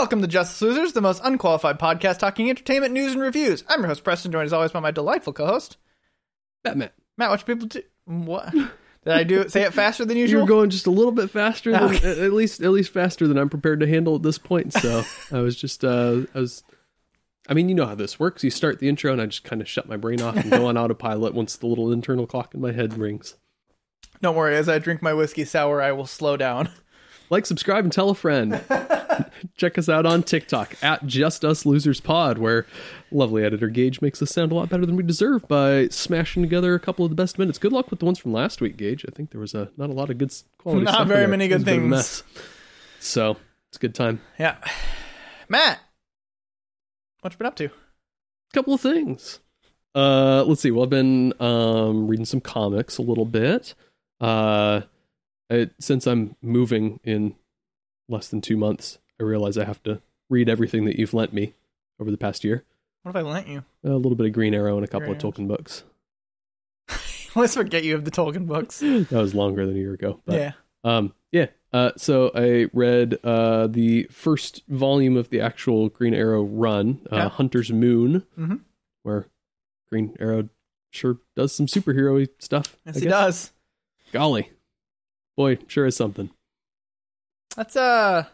Welcome to Just Us Losers, the most unqualified podcast talking entertainment, news, and reviews. I'm your host, Preston, joined as always by my delightful co-host, Batman. Matt. What should people do? What did I do? Say it faster than usual. You're going just a little bit faster than Okay. at at least at least faster than I'm prepared to handle at this point. So I was just uh I was I mean, you know how this works. You start the intro and I just kind of shut my brain off and go on autopilot once the little internal clock in my head rings. Don't worry, as I drink my whiskey sour, I will slow down. Like, subscribe, and tell a friend. Check us out on TikTok at Just Us Losers Pod, where lovely editor Gage makes us sound a lot better than we deserve by smashing together a couple of the best minutes. Good luck with the ones from last week, Gage. I think there was a, not a lot of good quality. Not very many good was a bit of a things. So it's a good time. Yeah, Matt, what you been up to? A couple of things. Uh, let's see. Well, I've been um reading some comics a little bit. Uh, I, since I'm moving in less than two months, I realize I have to read everything that you've lent me over the past year. What have I lent you? A little bit of Green Arrow and a couple Green of Tolkien books. Let's forget you have the Tolkien books. That was longer than a year ago. But, yeah. Um. Yeah. Uh. So I read uh the first volume of the actual Green Arrow run, uh, Yeah. Hunter's Moon, Mhm. where Green Arrow sure does some superhero stuff. Yes, he does. Golly, boy, sure is something. That's uh,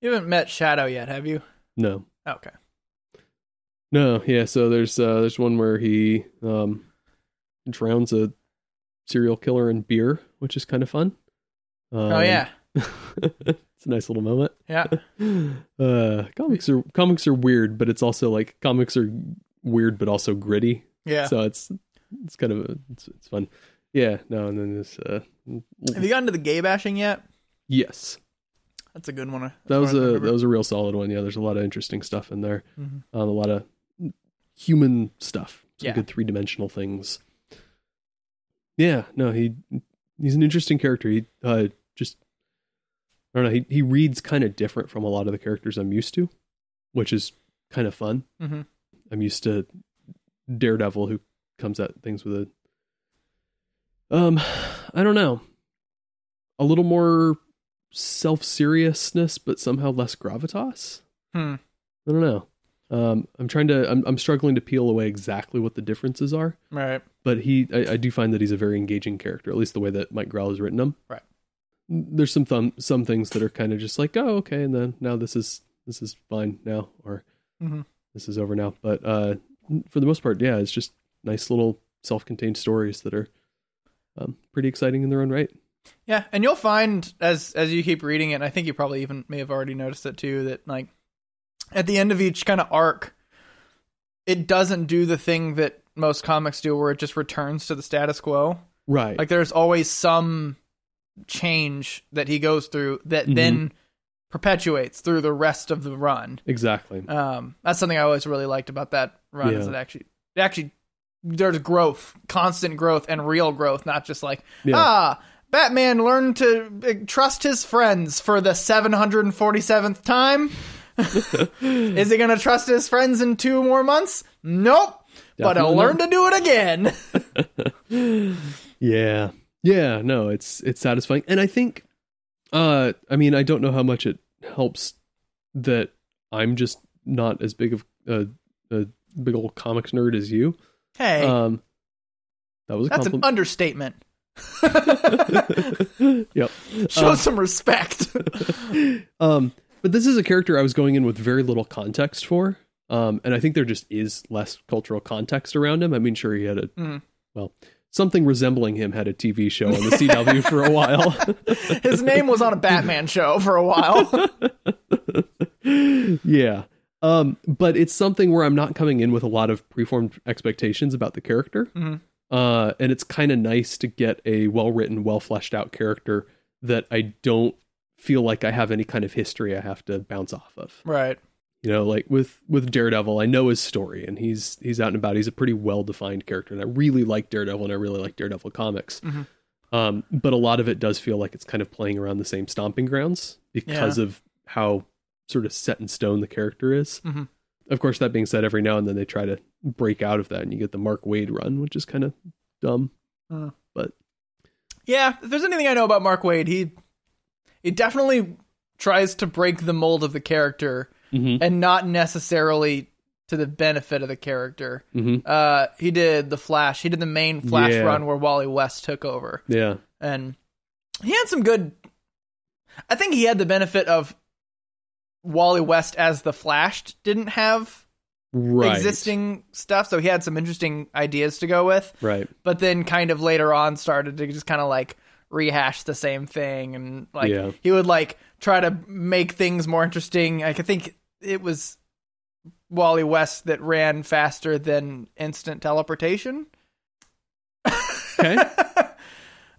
you haven't met Shado yet, have you? No, Okay. no, yeah. So there's uh there's one where he um drowns a serial killer in beer, which is kind of fun. Um, oh yeah, it's a nice little moment. yeah. Uh, comics are comics are weird, but it's also like comics are weird, but also gritty. Yeah. So it's it's kind of it's, it's fun. Yeah. No, and then this uh have you gotten to the gay bashing yet? yes, That's a good one. that was far as I a that was a real solid one. Yeah, there's a lot of interesting stuff in there. Mhm. Um, a lot of human stuff. Some Yeah. good three dimensional things. Yeah. No, he he's an interesting character. He uh just I don't know. He he reads kind of different from a lot of the characters I'm used to, which is kind of fun. Mhm. I'm used to Daredevil who comes at things with a um I don't know. A little more self-seriousness but somehow less gravitas. Hmm. I don't know. Um I'm trying to I'm I'm struggling to peel away exactly what the differences are, Right. but he I, I do find that he's a very engaging character, at least the way that Mike Grell has written him. Right. There's some thum- some things that are kind of just like, oh, okay, and then now this is this is fine now, or Mhm. this is over now. But uh, for the most part, yeah, it's just nice little self-contained stories that are um, pretty exciting in their own right. Yeah, and you'll find as as you keep reading it, and I think you probably even may have already noticed it too, that like at the end of each kind of arc, it doesn't do the thing that most comics do, where it just returns to the status quo. Right. Like there's always some change that he goes through that Mhm. then perpetuates through the rest of the run. exactly. Um, that's something I always really liked about that run. Is it actually, it actually, there's growth, constant growth, and real growth, not just like Yeah. ah, Batman learned to uh, trust his friends for the 747th time. Is he gonna trust his friends in two more months? Nope. but he'll learn to do it again. yeah. Yeah, no, it's it's satisfying. And I think uh I mean, I don't know how much it helps that I'm just not as big of a, a big old comics nerd as you. Hey, Um that was a that's an understatement. yep. Show Um, some respect. um, but this is a character I was going in with very little context for. Um, and I think there just is less cultural context around him. I mean, sure, he had a Mm. well, something resembling him had a TV show on the CW for a while. His name was on a Batman show for a while. yeah. Um, but it's something where I'm not coming in with a lot of preformed expectations about the character. Mhm. Uh, and it's kind of nice to get a well written, well fleshed out character that I don't feel like I have any kind of history I have to bounce off of. right. You know, like with with Daredevil, I know his story and he's he's out and about. He's a pretty well defined character, and I really like Daredevil and I really like Daredevil comics. Mhm. Um, but a lot of it does feel like it's kind of playing around the same stomping grounds because of how sort of set in stone the character is. Mhm. Of course, that being said, every now and then they try to break out of that, and you get the Mark Waid run, which is kind of dumb. Uh. But Yeah, if there's anything I know about Mark Waid, he he definitely tries to break the mold of the character Mhm. and not necessarily to the benefit of the character. Mhm. Uh, he did the Flash. He did the main Flash Yeah. run where Wally West took over, Yeah. and he had some good. I think he had the benefit of Wally West as the Flash didn't have Right. existing stuff, so he had some interesting ideas to go with. Right. But then, kind of later on, started to just kind of like rehash the same thing, and like Yeah. he would like try to make things more interesting. Like I think it was Wally West that ran faster than instant teleportation. Okay.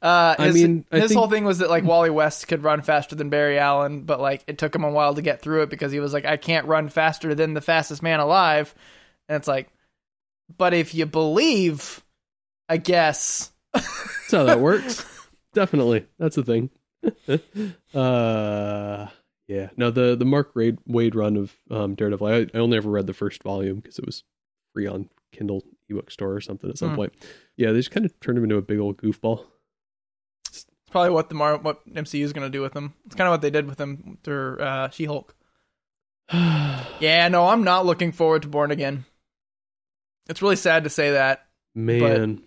Uh, I his, mean, I his think- whole thing was that like Wally West could run faster than Barry Allen, but like it took him a while to get through it because he was like, I can't run faster than the fastest man alive, and it's like, but if you believe, I guess. That's how that works. Definitely. That's the thing. uh yeah. No, the the Mark Waid, Waid run of um, Daredevil. I, I only ever read the first volume because it was free on Kindle ebook store or something at some Hmm. point. Yeah, they just kind of turned him into a big old goofball. Probably what the Mar- what MCU is going to do with him. It's kind of what they did with him through uh, She Hulk. Yeah, no, I'm not looking forward to Born Again. It's really sad to say that. Man,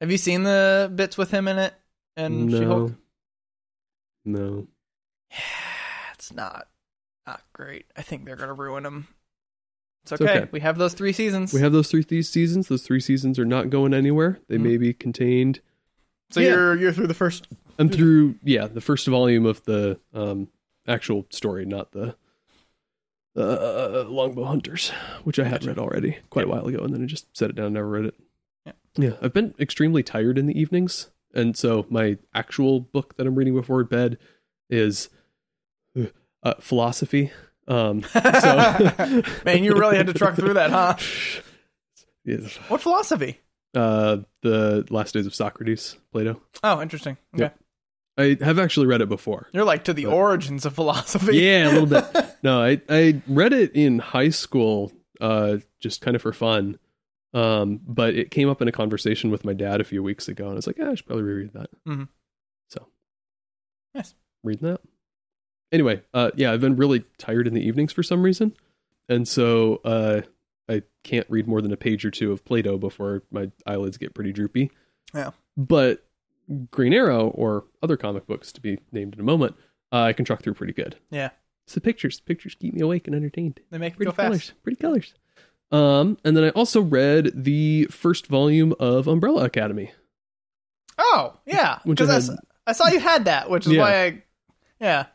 Have you seen the bits with him in it and She Hulk? no, no. It's not not great. I think they're going to ruin him. It's It's okay. okay. We have those three seasons. We have those three these seasons. Those three seasons are not going anywhere. They Mhm. may be contained. So yeah. you're you're through the first. I'm through, yeah, the first volume of the um, actual story, not the uh, Longbow Hunters, which I had Gotcha. read already quite a while ago, and then I just set it down and never read it. Yeah. yeah, I've been extremely tired in the evenings, and so my actual book that I'm reading before bed is uh, philosophy. Um, so Man, you really had to truck through that, huh? Yes. What philosophy? Uh, the Last Days of Socrates, Plato. Oh, interesting. Okay. Yep. I have actually read it before. You're like to the But- origins of philosophy. Yeah, a little bit. No, I I read it in high school, uh, just kind of for fun. Um, but it came up in a conversation with my dad a few weeks ago, and I was like, yeah, I should probably reread that. Mhm. So, yes, reading that. Anyway, uh, yeah, I've been really tired in the evenings for some reason, and so uh, I can't read more than a page or two of Plato before my eyelids get pretty droopy. Yeah. But Green Arrow or other comic books to be named in a moment, uh, I can truck through pretty good. Yeah. It's the pictures. Pictures keep me awake and entertained. They make Pretty go fast. colors. Pretty colors. Um, and then I also read the first volume of Umbrella Academy. Oh, yeah. Because I, had- I saw you had that, which is Yeah. why I. Yeah.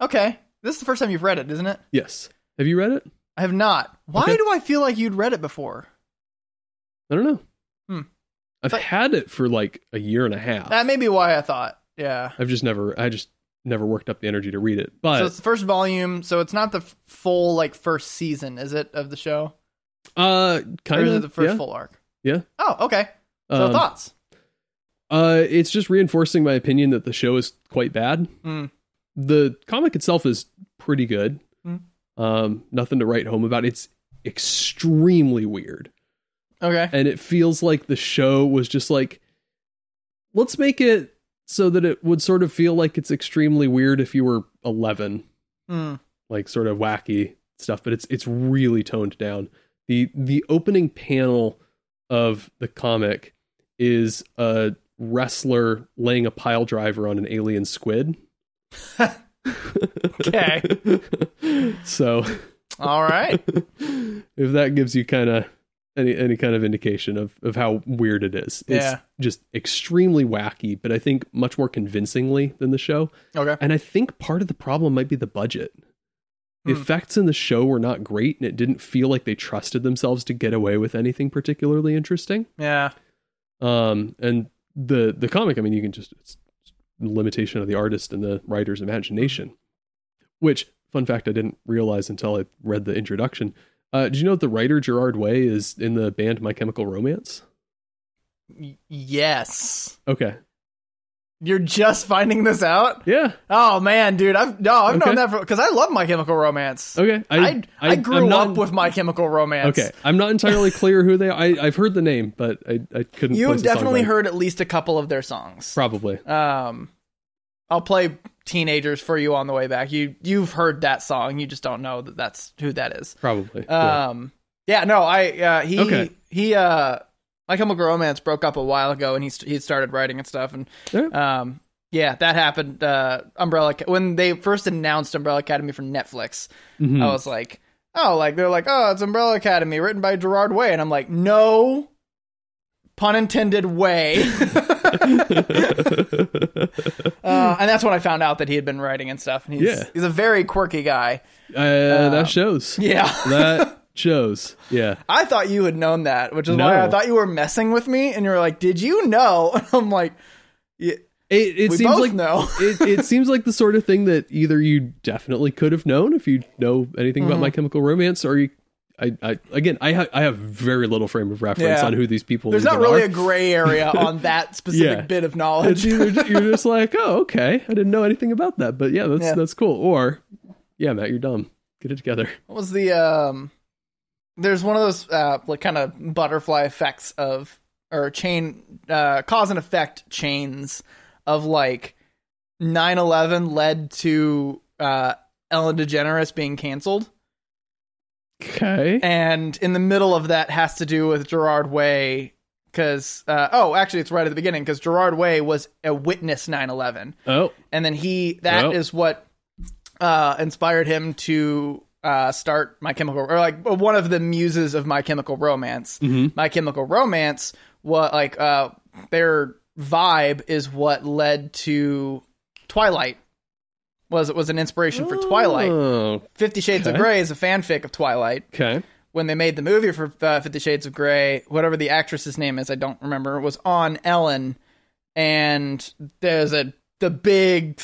Okay. This is the first time you've read it, isn't it? Yes. Have you read it? I have not. Why Okay. do I feel like you'd read it before? I don't know. Hmm. I've But- had it for like a year and a half. That may be why I thought. Yeah. I've just never, I just never worked up the energy to read it. But so it's the first volume, so it's not the full like first season, is it, of the show? uh, kind of the first yeah. full arc? Yeah. Oh, okay. So Um, thoughts? Uh, it's just reinforcing my opinion that the show is quite bad. Mm. The comic itself is pretty good. Mm. Um, nothing to write home about. It's extremely weird. Okay. and it feels like the show was just like let's make it so that it would sort of feel like it's extremely weird if you were 11 Hmm. like sort of wacky stuff but it's it's really toned down the the opening panel of the comic is a wrestler laying a pile driver on an alien squid Okay. so All right. if that gives you kind of any any kind of indication of of how weird it is it's Yeah. just extremely wacky but i think much more convincingly than the show Okay. and i think part of the problem might be the budget the Hmm. effects in the show were not great and it didn't feel like they trusted themselves to get away with anything particularly interesting Yeah. um and the the comic i mean you can just it's limitation of the artist and the writer's imagination which fun fact i didn't realize until i read the introduction. Uh did you know that the writer gerard way is in the band my chemical romance? Y- yes. okay You're just finding this out? yeah Oh man, dude, I've no, I've known Okay. that because I love My Chemical Romance. okay I I, grew I'm up with My Chemical Romance. okay i'm not entirely clear who they are I, i've heard the name but i i couldn't song definitely heard at least a couple of their songs. probably Um, I'll play teenagers for you on the way back. You you've heard that song, you just don't know that that's who that is. Probably. yeah. Um, yeah, no, I uh, he Okay. he uh, My Chemical Romance broke up a while ago, and he st- he started writing and stuff, and Yeah. um, yeah, that happened. Uh, Umbrella when they first announced Umbrella Academy for Netflix, Mhm. I was like, oh, like they're like, oh, it's Umbrella Academy written by Gerard Way, and I'm like, no, pun intended, way. uh, and that's when I found out that he had been writing and stuff. And he's Yeah. he's a very quirky guy. uh, that shows. Yeah. That shows. Yeah. I thought you had known that, which is why I thought you were messing with me. And you were like, "Did you know?" And I'm like, yeah, It, it "We seems like know." it, it seems like the sort of thing that either you definitely could have known if you know anything Mm-hmm. about My Chemical Romance, or you, I, I again, I, ha- I have very little frame of reference Yeah. on who these people. Are. There's not really are. a gray area on that specific Yeah. bit of knowledge. either you're just like, oh, okay, I didn't know anything about that, but yeah, that's Yeah. that's cool. Or, yeah, Matt, you're dumb. Get it together. What was the um? There's one of those uh like kind of butterfly effects of or chain uh cause and effect chains of like 9/11 led to uh Ellen DeGeneres being canceled. Okay. and in the middle of that has to do with Gerard Way because uh, oh actually it's right at the beginning because Gerard Way was a witness 9/11 Oh, and then he that is Oh. what uh, inspired him to uh, start My Chemical or like one of the muses of My Chemical Romance. Mhm. My Chemical Romance what like uh, their vibe is what led to Twilight was it was an inspiration for Twilight. Oh, Fifty Shades of. Grey is a fanfic of Twilight okay. when they made the movie for uh, Fifty Shades of Grey, whatever the actress's name is, I don't remember, was on Ellen, and there's a the big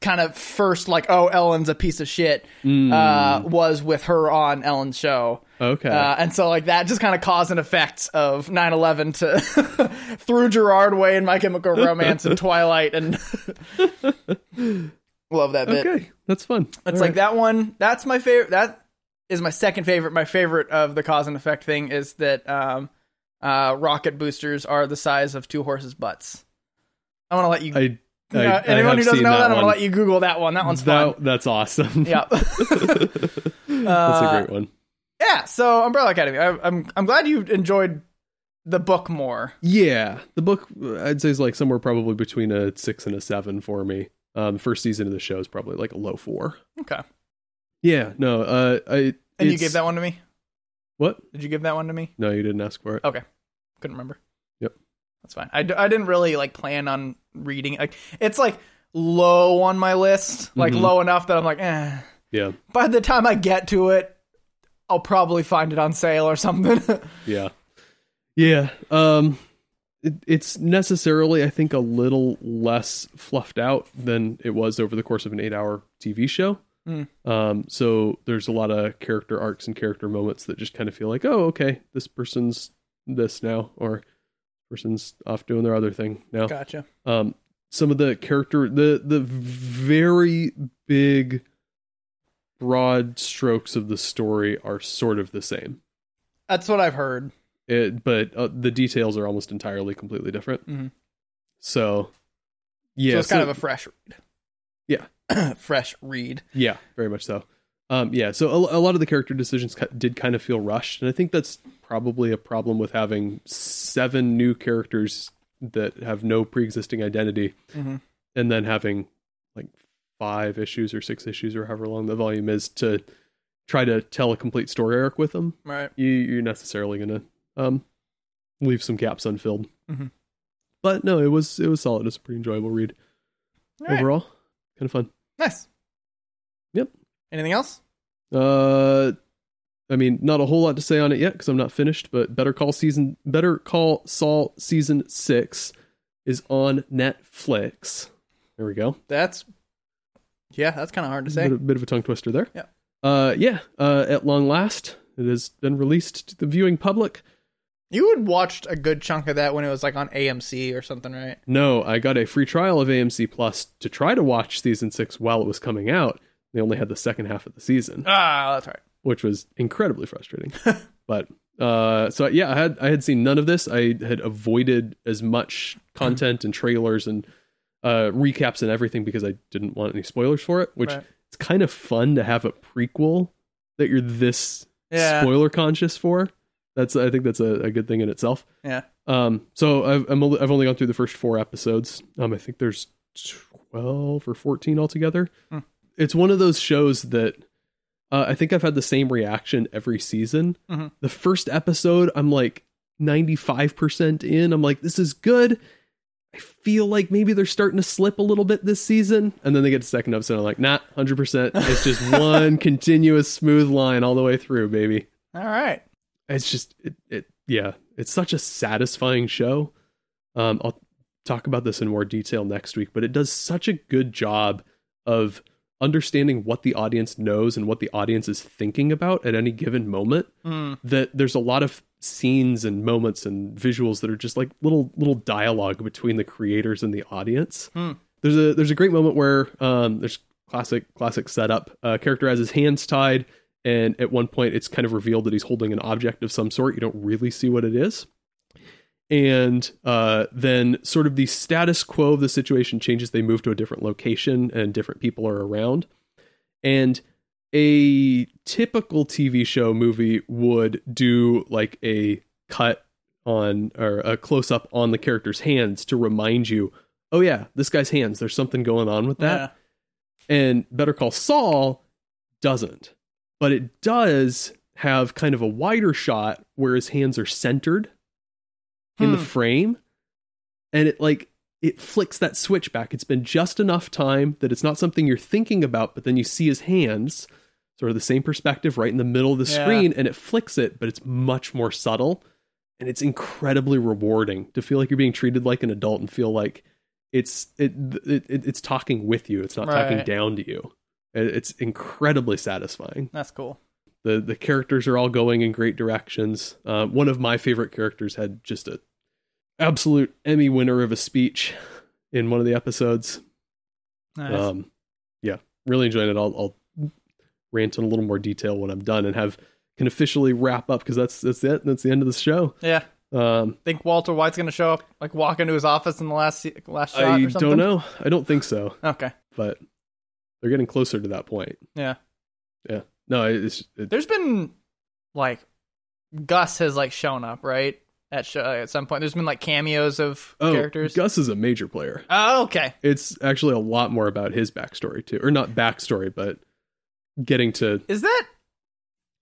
kind of first like, oh, Ellen's a piece of shit, Mm, uh, was with her on Ellen's show. okay. Uh, and so like that just kind of cause and effect of 9-11 to through Gerard Way and My Chemical Romance and Twilight and love that bit. okay, that's fun. It's like that one. That's my favorite. That is my second favorite. My favorite of the cause and effect thing is that um, uh, rocket boosters are the size of two horses' butts. I want to let you. I, I, I anyone have who doesn't know that, I'm going to let you Google that one. That one's fun. That's awesome. Yeah. that's a great one. yeah. So Umbrella Academy. I, I'm I'm glad you enjoyed the book more. Yeah, the book I'd say is like somewhere probably between a six and a seven for me. Um, the first season of the show is probably like a low four. Okay. Yeah, no, uh, I And you gave that one to me. what? Did you give that one to me? No, you didn't ask for it. Okay. Couldn't remember. That's fine. I, d- I didn't really like plan on reading. Like it's like low on my list, like Mhm. low enough that I'm like, eh. Yeah, By the time I get to it, I'll probably find it on sale or something. yeah, yeah. Um, it, it's necessarily, I think, a little less fluffed out than it was over the course of an eight-hour TV show. Mm. Um, so there's a lot of character arcs and character moments that just kind of feel like, oh, okay, this person's this now, or person's off doing their other thing now. gotcha. um some of the character the the very big broad strokes of the story are sort of the same That's what I've heard. it, but uh, the details are almost entirely completely different Mm-hmm. so yeah so it's kind of a fresh read. Yeah. fresh read. yeah very much so um yeah so a, a lot of the character decisions did kind of feel rushed and i think that's probably a problem with having seven new characters that have no pre-existing identity Mhm. and then having like five issues or six issues or however long the volume is to try to tell a complete story arc with them Right. you, you're necessarily gonna um leave some gaps unfilled Mhm. but no it was it was solid it's a pretty enjoyable read All right. overall kind of fun Nice. Yep. Anything else? uh i mean not a whole lot to say on it yet because i'm not finished but better call season better call saul season six is on netflix there we go That's yeah. That's kind of hard to say. Bit, bit of a tongue twister there. Yeah. Uh, yeah. Uh, at long last, it has been released to the viewing public. You had watched a good chunk of that when it was like on AMC or something, right? No, I got a free trial of AMC Plus to try to watch season six while it was coming out. They only had the second half of the season, Ah, that's right. which was incredibly frustrating. but uh, so yeah, I had I had seen none of this. I had avoided as much content and trailers and uh, recaps and everything because I didn't want any spoilers for it. Which Right. it's kind of fun to have a prequel that you're this Yeah. spoiler conscious for. That's I think that's a, a good thing in itself. Yeah. Um. So I've I'm, only- I've only gone through the first four episodes. Um. I think there's twelve or fourteen altogether. Hmm. It's one of those shows that uh, I think I've had the same reaction every season. Mhm. The first episode, I'm like 95% in. I'm like, this is good. I feel like maybe they're starting to slip a little bit this season. And then they get to second episode. I'm like, nah, 100%. It's just one continuous smooth line all the way through, baby. All right. It's just, it, it yeah, it's such a satisfying show. Um, I'll talk about this in more detail next week, but it does such a good job of understanding what the audience knows and what the audience is thinking about at any given moment Hmm. that there's a lot of scenes and moments and visuals that are just like little little dialogue between the creators and the audience. Hmm. There's a there's a great moment where um there's classic classic setup. Uh, character has his hands tied, and at one point it's kind of revealed that he's holding an object of some sort. You don't really see what it is. And uh, then, sort of the status quo of the situation changes. They move to a different location, and different people are around. And a typical TV show movie would do like a cut on or a close up on the character's hands to remind you, oh yeah, this guy's hands. There's something going on with that. And Better Call Saul doesn't, but it does have kind of a wider shot where his hands are centered in the Hmm. frame, and it like it flicks that switch back. It's been just enough time that it's not something you're thinking about, but then you see his hands, sort of the same perspective right in the middle of the Yeah. screen, and it flicks it, but it's much more subtle. And it's incredibly rewarding to feel like you're being treated like an adult and feel like it's it, it, it it's talking with you. It's not talking down to you. It's incredibly satisfying. That's cool. The the characters are all going in great directions. Uh, one of my favorite characters had just a absolute Emmy winner of a speech in one of the episodes. Nice. Um, yeah, really enjoying it. I'll, I'll rant in a little more detail when I'm done and have can officially wrap up because that's that's it. That's the end of the show. yeah. Um, Think Walter White's gonna show up, like walk into his office in the last last shot I or something? don't know. I don't think so, Okay. but they're getting closer to that point. Yeah. Yeah. No, it's it, There's been like Gus has like shown up right at show, uh, at some point. There's been like cameos of oh, characters. Gus is a major player. oh, okay. It's actually a lot more about his backstory too, or not backstory, but getting to Is that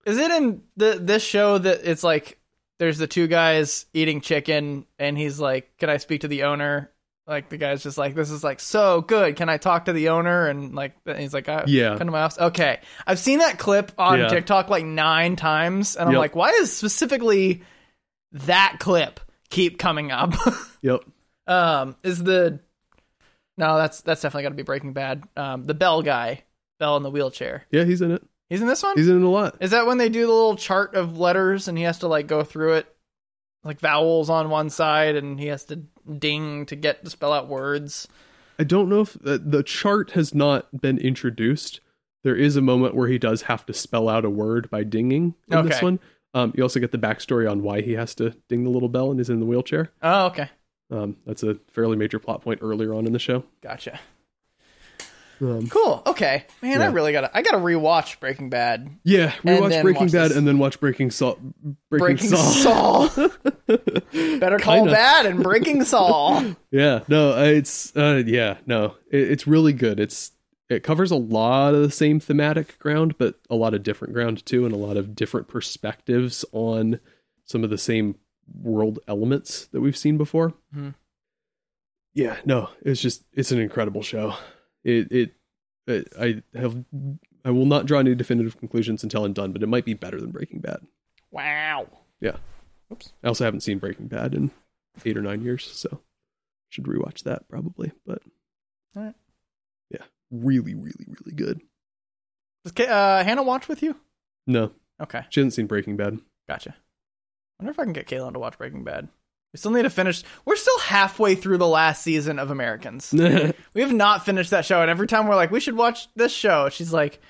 is it in the this show that it's like there's the two guys eating chicken and he's like, "Can I speak to the owner?" Like the guy's just like, "This is like so good. Can I talk to the owner?" And like and he's like, I, Yeah. come to my office." Okay, I've seen that clip on Yeah. TikTok like nine times, and I'm like, "Why is specifically that clip keep coming up?" yep. um, is the no, that's that's definitely got to be Breaking Bad. Um, the Bell guy, Bell in the wheelchair. Yeah, he's in it. He's in this one. He's in it a lot. Is that when they do the little chart of letters and he has to like go through it, like vowels on one side, and he has to ding to get to spell out words? I don't know if uh, the chart has not been introduced. There is a moment where he does have to spell out a word by dinging in this one. Um, you also get the backstory on why he has to ding the little bell and is in the wheelchair. Oh, okay, Um, that's a fairly major plot point earlier on in the show. gotcha. Um, Cool. Okay, man, I really gotta I gotta rewatch Breaking Bad. yeah, rewatch Breaking watch Bad this. and then watch Breaking Saul. Breaking, Breaking Saul. Saul. Better call Kinda. Bad and Breaking Saul. Yeah, no, uh, it's uh, yeah, no, it, it's really good. It's it covers a lot of the same thematic ground, but a lot of different ground too, and a lot of different perspectives on some of the same world elements that we've seen before. Mhm. Yeah, no, it's just it's an incredible show. It, it it I have I will not draw any definitive conclusions until I'm done, but it might be better than Breaking Bad. Wow. Yeah. Oops. I also haven't seen Breaking Bad in eight or nine years, so should rewatch that probably. But Alright. yeah, really, really, really good. Does uh, Hannah watch with you? No, Okay, she hasn't seen Breaking Bad. gotcha. I wonder if I can get Kaylin to watch Breaking Bad. We still need to finish. We're still halfway through the last season of Americans. We have not finished that show, and every time we're like, we should watch this show, she's like,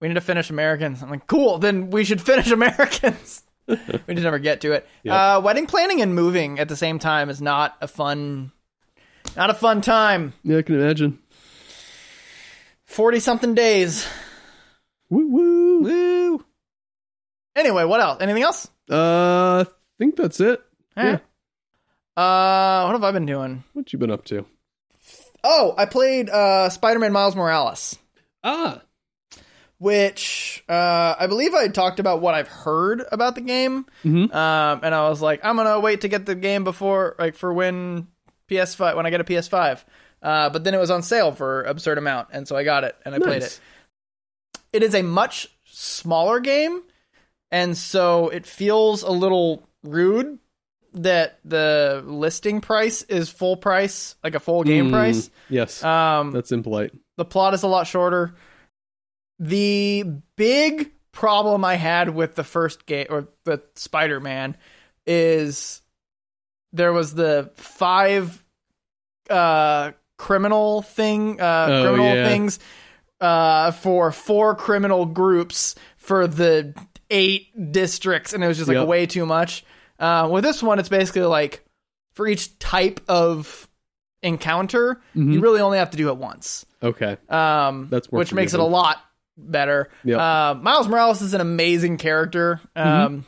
we need to finish Americans. I'm like, cool, then we should finish Americans. we just never get to it. Yep. Uh, wedding planning and moving at the same time is not a fun Not a fun time. Yeah, I can imagine. 40 something days. Woo woo. Woo. Anyway, what else? Anything else? Uh, I think that's it. All right. Uh, what have I been doing? What you been up to? Oh, I played uh Spider-Man Miles Morales, Ah, which uh I believe I talked about what I've heard about the game. Mhm. Um, and I was like, I'm gonna wait to get the game before, like, for when PS5 when I get a PS5. Uh, but then it was on sale for absurd amount, and so I got it and I played it. It is a much smaller game, and so it feels a little rude that the listing price is full price, like a full game Mm, price. Yes, Um, that's impolite. the plot is a lot shorter. The big problem I had with the first game or the Spider Man is there was the five uh criminal thing uh Oh, criminal yeah. things uh for four criminal groups for the eight districts and it was just like Yep. way too much. Uh with this one it's basically like for each type of encounter you Mhm. really only have to do it once Okay, um, That's which makes it a lot better. Yep. Uh, Miles Morales is an amazing character. Um,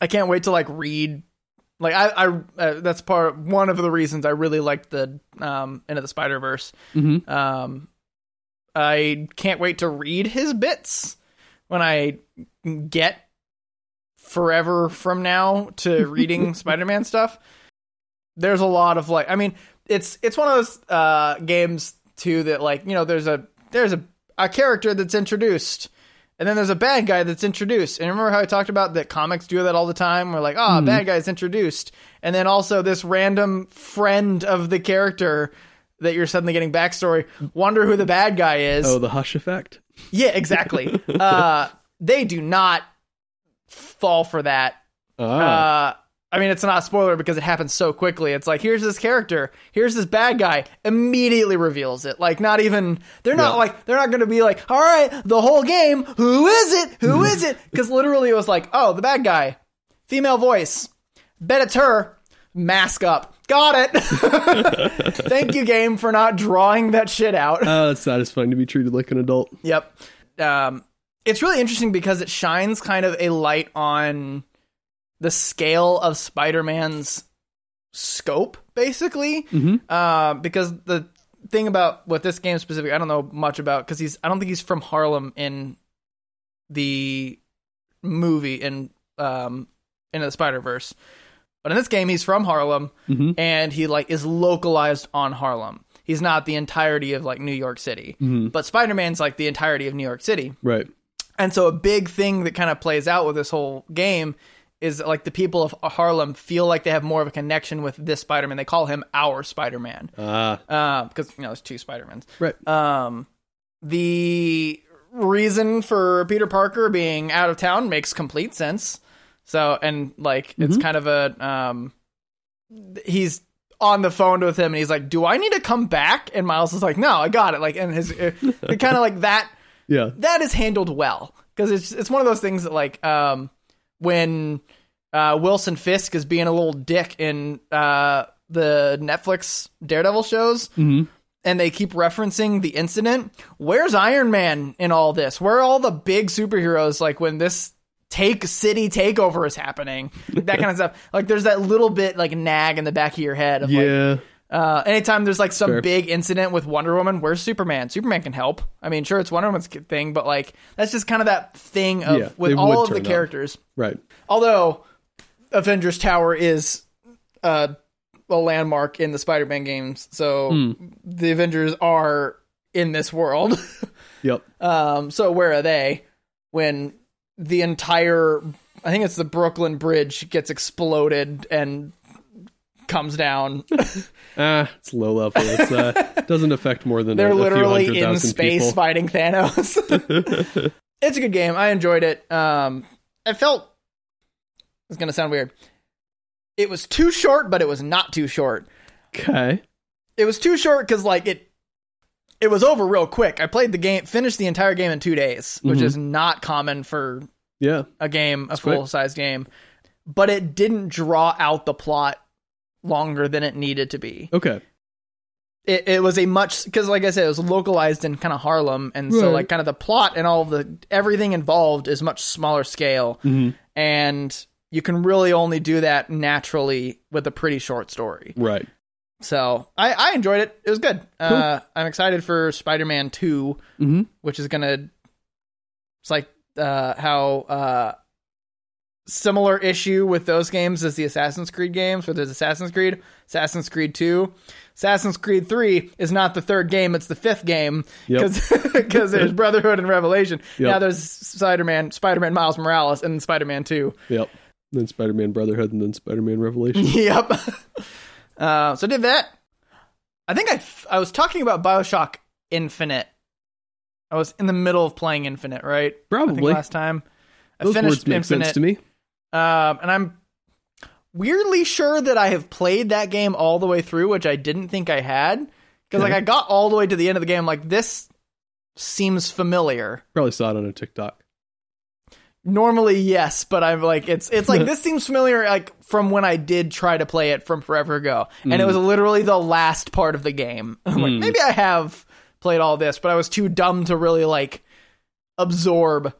I can't wait to like read. Like I, I uh, that's part one of the reasons I really liked the um of the Spider Verse. Mhm. Um, I can't wait to read his bits when I get forever from now to reading Spider Man stuff. There's a lot of like, I mean, it's it's one of those uh, games too that like you know there's a there's a a character that's introduced. And then there's a bad guy that's introduced. And remember how I talked about that comics do that all the time? We're like, oh, a bad guy's introduced. And then also this random friend of the character that you're suddenly getting backstory. Wonder who the bad guy is. oh, the hush effect. Yeah, exactly. uh, they do not fall for that. Ah, Uh, I mean, it's not a spoiler because it happens so quickly. It's like, here's this character, here's this bad guy, immediately reveals it. Like, not even, they're not Yeah. like, they're not going to be like, all right, the whole game, who is it? Who is it? Because literally it was like, oh, the bad guy, female voice, bet it's her, mask up. Got it. Thank you, game, for not drawing that shit out. oh, it's satisfying to be treated like an adult. Yep. Um, it's really interesting because it shines kind of a light on the scale of Spider-Man's scope, basically. Mhm. Uh, because the thing about what this game specifically, I don't know much about because he's I don't think he's from Harlem in the movie in um into the Spider Verse, but in this game he's from Harlem Mhm. and he like is localized on Harlem. He's not the entirety of like New York City, Mhm. but Spider Man's like the entirety of New York City. Right. And so a big thing that kind of plays out with this whole game is like the people of Harlem feel like they have more of a connection with this Spider-Man. They call him our Spider-Man Ah, because you know there's two Spider-Mans. right. Um, the reason for Peter Parker being out of town makes complete sense. So and like it's kind of a um, he's on the phone with him and he's like, "Do I need to come back?" And Miles is like, "No, I got it." Like and his it, kind of like that Yeah. that is handled well because it's it's one of those things that like um when uh, Wilson Fisk is being a little dick in uh, the Netflix Daredevil shows. Mhm. And they keep referencing the incident. Where's Iron Man in all this? Where are all the big superheroes? Like when this take city takeover is happening, that kind of stuff. Like there's that little bit like nag in the back of your head of like, Yeah. Uh, anytime there's like some Fair. big incident with Wonder Woman, where's Superman? Superman can help. I mean, sure, it's Wonder Woman's thing, but like that's just kind of that thing of Yeah, with all of the turn up. characters. Right. Although Avengers Tower is uh, a landmark in the Spider-Man games, so Hmm. the Avengers are in this world. Yep. um, so where are they when the entire I think it's the Brooklyn Bridge gets exploded and comes down. Ah, it's low level. It uh, doesn't affect more than They're a, a few literally in space people. fighting Thanos. it's a good game. I enjoyed it. Um, I felt it's gonna sound weird. It was too short, but it was not too short. Okay. It was too short because like it, it was over real quick. I played the game, finished the entire game in two days, which Mhm. is not common for Yeah. a game, a full size game. But it didn't draw out the plot longer than it needed to be. Okay. it, it was a much because like I said, it was localized in kind of Harlem, and so like kind of the plot and all of the everything involved is much smaller scale, Mhm. and you can really only do that naturally with a pretty short story. Right. So I, I enjoyed it. It was good. Uh, I'm excited for Spider-Man Two, hmm which is gonna. It's like uh, how uh, similar issue with those games as the Assassin's Creed games, where there's Assassin's Creed, Assassin's Creed Two, Assassin's Creed Three is not the third game; it's the fifth game Yep. because there's Brotherhood and Revelation. Yep. Now there's Spider-Man, Spider-Man Miles Morales, and Spider-Man Two. Yep. Then Spider-Man Brotherhood, and then Spider-Man Revelation. yep. Uh, so I did that. I think I, f- I was talking about Bioshock Infinite. I was in the middle of playing Infinite, right? I think Probably. last time. I Those finished words make Infinite, sense to me. Um, and I'm weirdly sure that I have played that game all the way through, which I didn't think I had. Because like I got all the way to the end of the game, like this seems familiar. Probably saw it on a TikTok. Normally, yes, but I'm like it's it's like this seems familiar like from when I did try to play it from forever ago, and it Mm. was literally the last part of the game. I'm like Mm. maybe I have played all this, but I was too dumb to really like absorb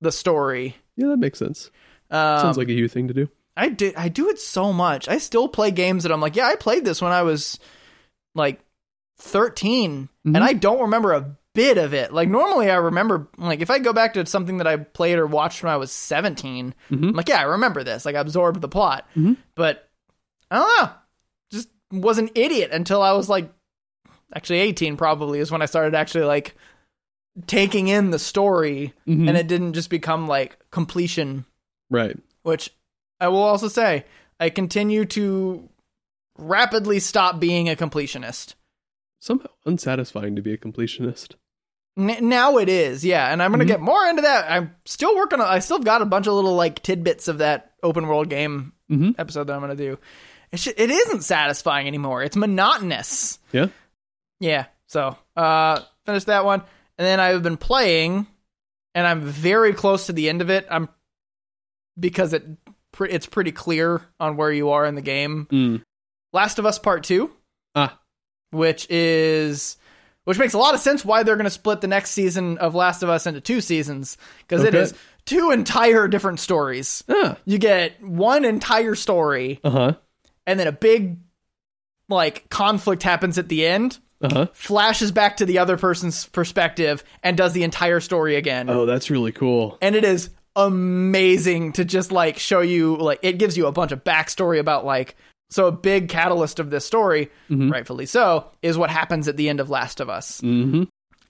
the story. Yeah, that makes sense. Um, Sounds like a you thing to do. I do I do it so much. I still play games that I'm like, yeah, I played this when I was like 13 Mhm. and I don't remember a bit of it. Like normally I remember like if I go back to something that I played or watched when I was 17, Mhm. I'm like, yeah, I remember this. Like I absorbed the plot. Mhm. But I don't know. Just was an idiot until I was like actually 18 probably is when I started actually like taking in the story Mhm. and it didn't just become like completion Right. which I will also say I continue to rapidly stop being a completionist. Somehow unsatisfying to be a completionist. N- now it is, yeah, and I'm gonna Mhm. get more into that. I'm still working on. I still got a bunch of little like tidbits of that open world game Mhm. episode that I'm gonna do. It sh- it isn't satisfying anymore. It's monotonous. Yeah. Yeah. So uh, finished that one, and then I've been playing, and I'm very close to the end of it. I'm because it it's pretty clear on where you are in the game. Mm. Last of Us Part Two, Ah. which is which makes a lot of sense why they're going to split the next season of Last of Us into two seasons because it Okay. is two entire different stories. Ah. You get one entire story, Uh huh. and then a big like conflict happens at the end. Uh huh. Flashes back to the other person's perspective and does the entire story again. Oh, that's really cool. and it is amazing to just like show you like it gives you a bunch of backstory about like so a big catalyst of this story Mhm. rightfully so is what happens at the end of last of us Mm-hmm.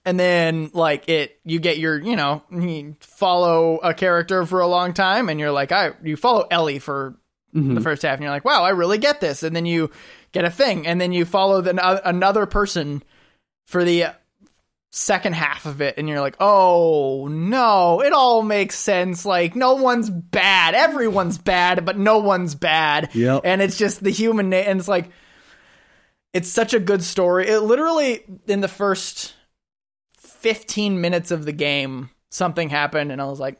and then like it you get your you know you follow a character for a long time and you're like i you follow ellie for Mm-hmm. the first half and you're like wow i really get this and then you get a thing and then you follow the, another person for the second half of it and you're like oh no it all makes sense. Like no one's bad. Everyone's bad but no one's bad. Yep. and it's just the human na- and it's like it's such a good story. It literally in the first 15 minutes of the game something happened and i was like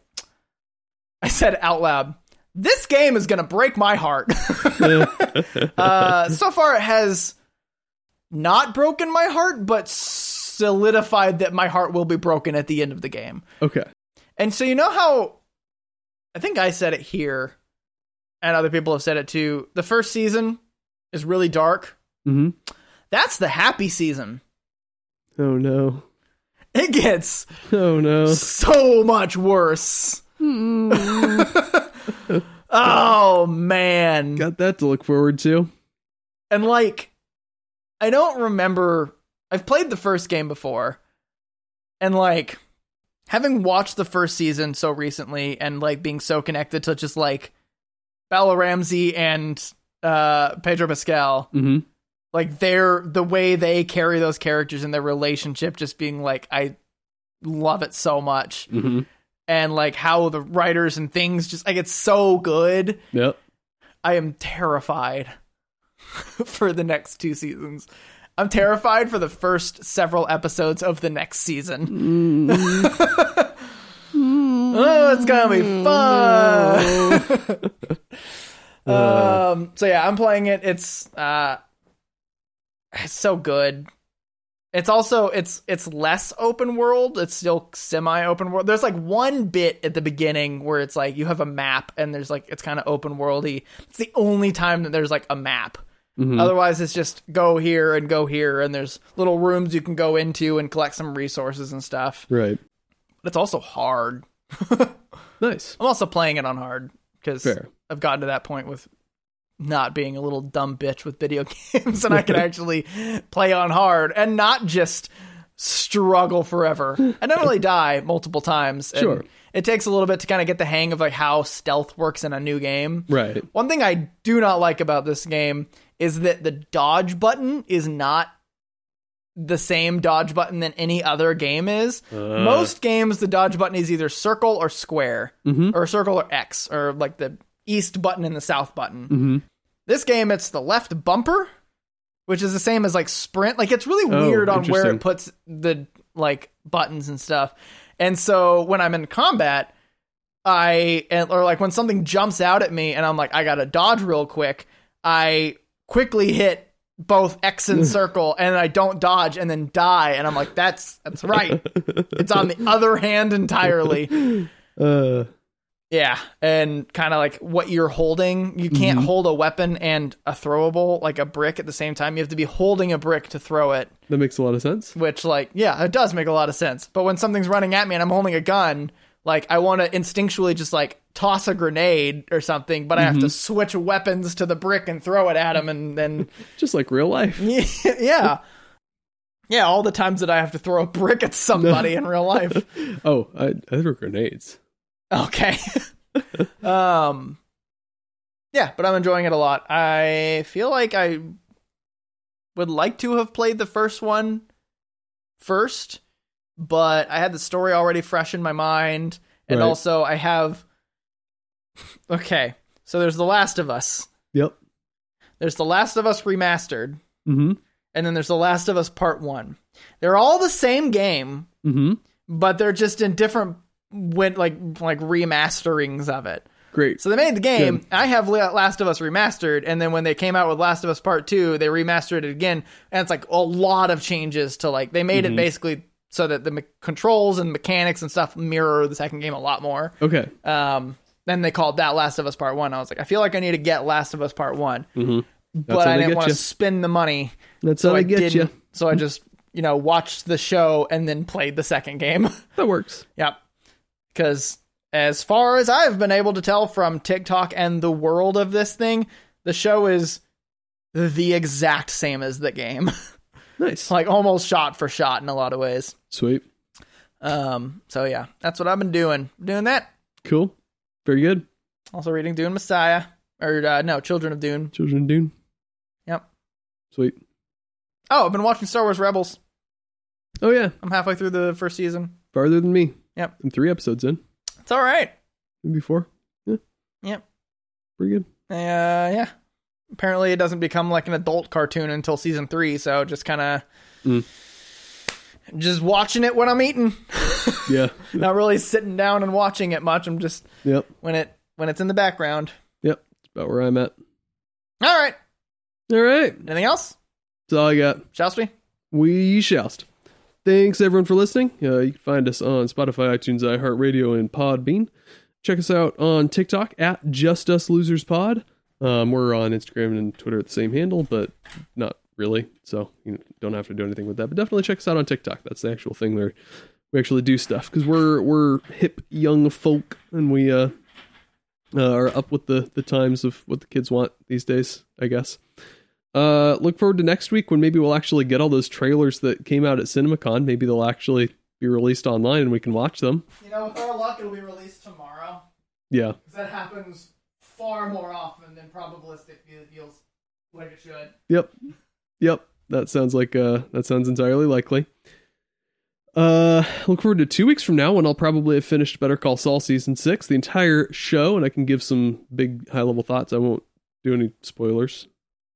i said out loud this game is gonna break my heart. Uh, so far it has not broken my heart but solidified that my heart will be broken at the end of the game okay. and so you know how I think I said it here and other people have said it too. The first season is really dark. Mm-hmm. That's the happy season. Oh no. It gets Oh no. so much worse. oh man. Got that to look forward to. And like I don't remember I've played the first game before. And like having watched the first season so recently and like being so connected to just like Bella Ramsey and uh Pedro Pascal, Mm-hmm. like their the way they carry those characters and their relationship just being like I love it so much. Mm-hmm. And like how the writers and things just like it's so good. Yep. I am terrified for the next two seasons. I'm terrified for the first several episodes of the next season. oh, it's gonna be fun. um, so yeah, I'm playing it. It's uh, it's so good. It's also it's it's less open world. It's still semi open world. There's like one bit at the beginning where it's like you have a map and there's like it's kind of open worldy. It's the only time that there's like a map. Mhm. Otherwise, it's just go here and go here, and there's little rooms you can go into and collect some resources and stuff. right. But it's also hard. Nice. I'm also playing it on hard because I've gotten to that point with not being a little dumb bitch with video games, and I can actually play on hard and not just struggle forever. I not only die multiple times. And Sure. It takes a little bit to kind of get the hang of like how stealth works in a new game. Right. One thing I do not like about this game is that the dodge button is not the same dodge button than any other game is. Uh. Most games, the dodge button is either circle or square, Mhm. or circle or X, or like the east button and the south button. Mm-hmm. This game, it's the left bumper, which is the same as like sprint. Like it's really Oh, weird on where it puts the like buttons and stuff. And so when I'm in combat, I or like when something jumps out at me and I'm like I got to dodge real quick, I quickly hit both X and circle and I don't dodge and then die and I'm like that's that's right. it's on the other hand entirely. Uh, Yeah, and kind of like what you're holding. You can't Mhm. hold a weapon and a throwable like a brick at the same time. You have to be holding a brick to throw it, that makes a lot of sense. which like yeah, it does make a lot of sense. But when something's running at me and I'm holding a gun, like I want to instinctually just like toss a grenade or something, but I have to switch weapons to the brick and throw it at him and then Just like real life. yeah. Yeah, all the times that I have to throw a brick at somebody in real life. Oh, I, I threw grenades. Okay. um Yeah, but I'm enjoying it a lot. I feel like I would like to have played the first one first, but I had the story already fresh in my mind and Right. also I have Okay. So there's The Last of Us. Yep. There's The Last of Us remastered, Mm-hmm. and then there's The Last of Us Part 1. They're all the same game, Mm-hmm. but they're just in different went like like remasterings of it. Great. So they made the game. Good. I have Last of Us remastered, and then when they came out with Last of Us Part Two, they remastered it again, and it's like a lot of changes to like they made Mhm. it basically so that the me- controls and mechanics and stuff mirror the second game a lot more. Okay. Um, then they called that Last of Us Part One. I was like, I feel like I need to get Last of Us Part One, Mm-hmm. but I didn't want to spend the money, That's so how I get you. So I just you know watched the show and then played the second game. That works. Yep. Because as far as I've been able to tell from TikTok and the world of this thing, the show is the exact same as the game. Nice. like almost shot for shot in a lot of ways. Sweet. Um so yeah, that's what I've been doing. Doing that. Cool. Very good. Also reading Dune Messiah. Or uh, no, Children of Dune. Children of Dune. Yep. Sweet. Oh, I've been watching Star Wars Rebels. Oh yeah. I'm halfway through the first season. Farther than me. Yep. I'm three episodes in. It's all right. Maybe four. Yeah. Yep. Pretty good. Uh, yeah. Apparently, it doesn't become like an adult cartoon until season three. So just kind of Mm. just watching it when I'm eating. Yeah. Not really sitting down and watching it much. I'm just yep. when it when it's in the background. Yep. That's about where I'm at. All right. All right. Anything else? That's all I got. Shall we? We shall. Thanks everyone for listening. Uh, you can find us on Spotify, iTunes, iHeartRadio, and Podbean. Check us out on TikTok at Just Us Losers Pod. Um, we're on Instagram and Twitter at the same handle, but not really. So you don't have to do anything with that. But definitely check us out on TikTok. That's the actual thing where we actually do stuff because we're we're hip young folk and we uh, uh, are up with the the times of what the kids want these days. I guess. Uh, look forward to next week when maybe we'll actually get all those trailers that came out at CinemaCon. Maybe they'll actually be released online and we can watch them. You know, with our luck, it'll be released tomorrow. Yeah. Because that happens far more often than probabilistic feels like it should. Yep. Yep. That sounds like uh that sounds entirely likely. Uh look forward to two weeks from now when I'll probably have finished Better Call Saul season six, the entire show, and I can give some big high level thoughts. I won't do any spoilers.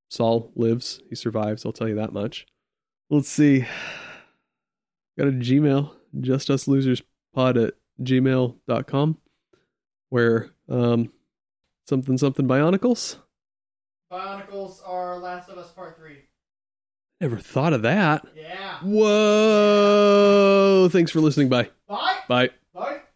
Saul lives, he survives, I'll tell you that much. Let's see. Got a Gmail, just us losers pod at gmail.com where um something something bionicles. Bionicles are Last of Us Part 3. Never thought of that. Yeah. Whoa. Thanks for listening. Bye. Bye. Bye.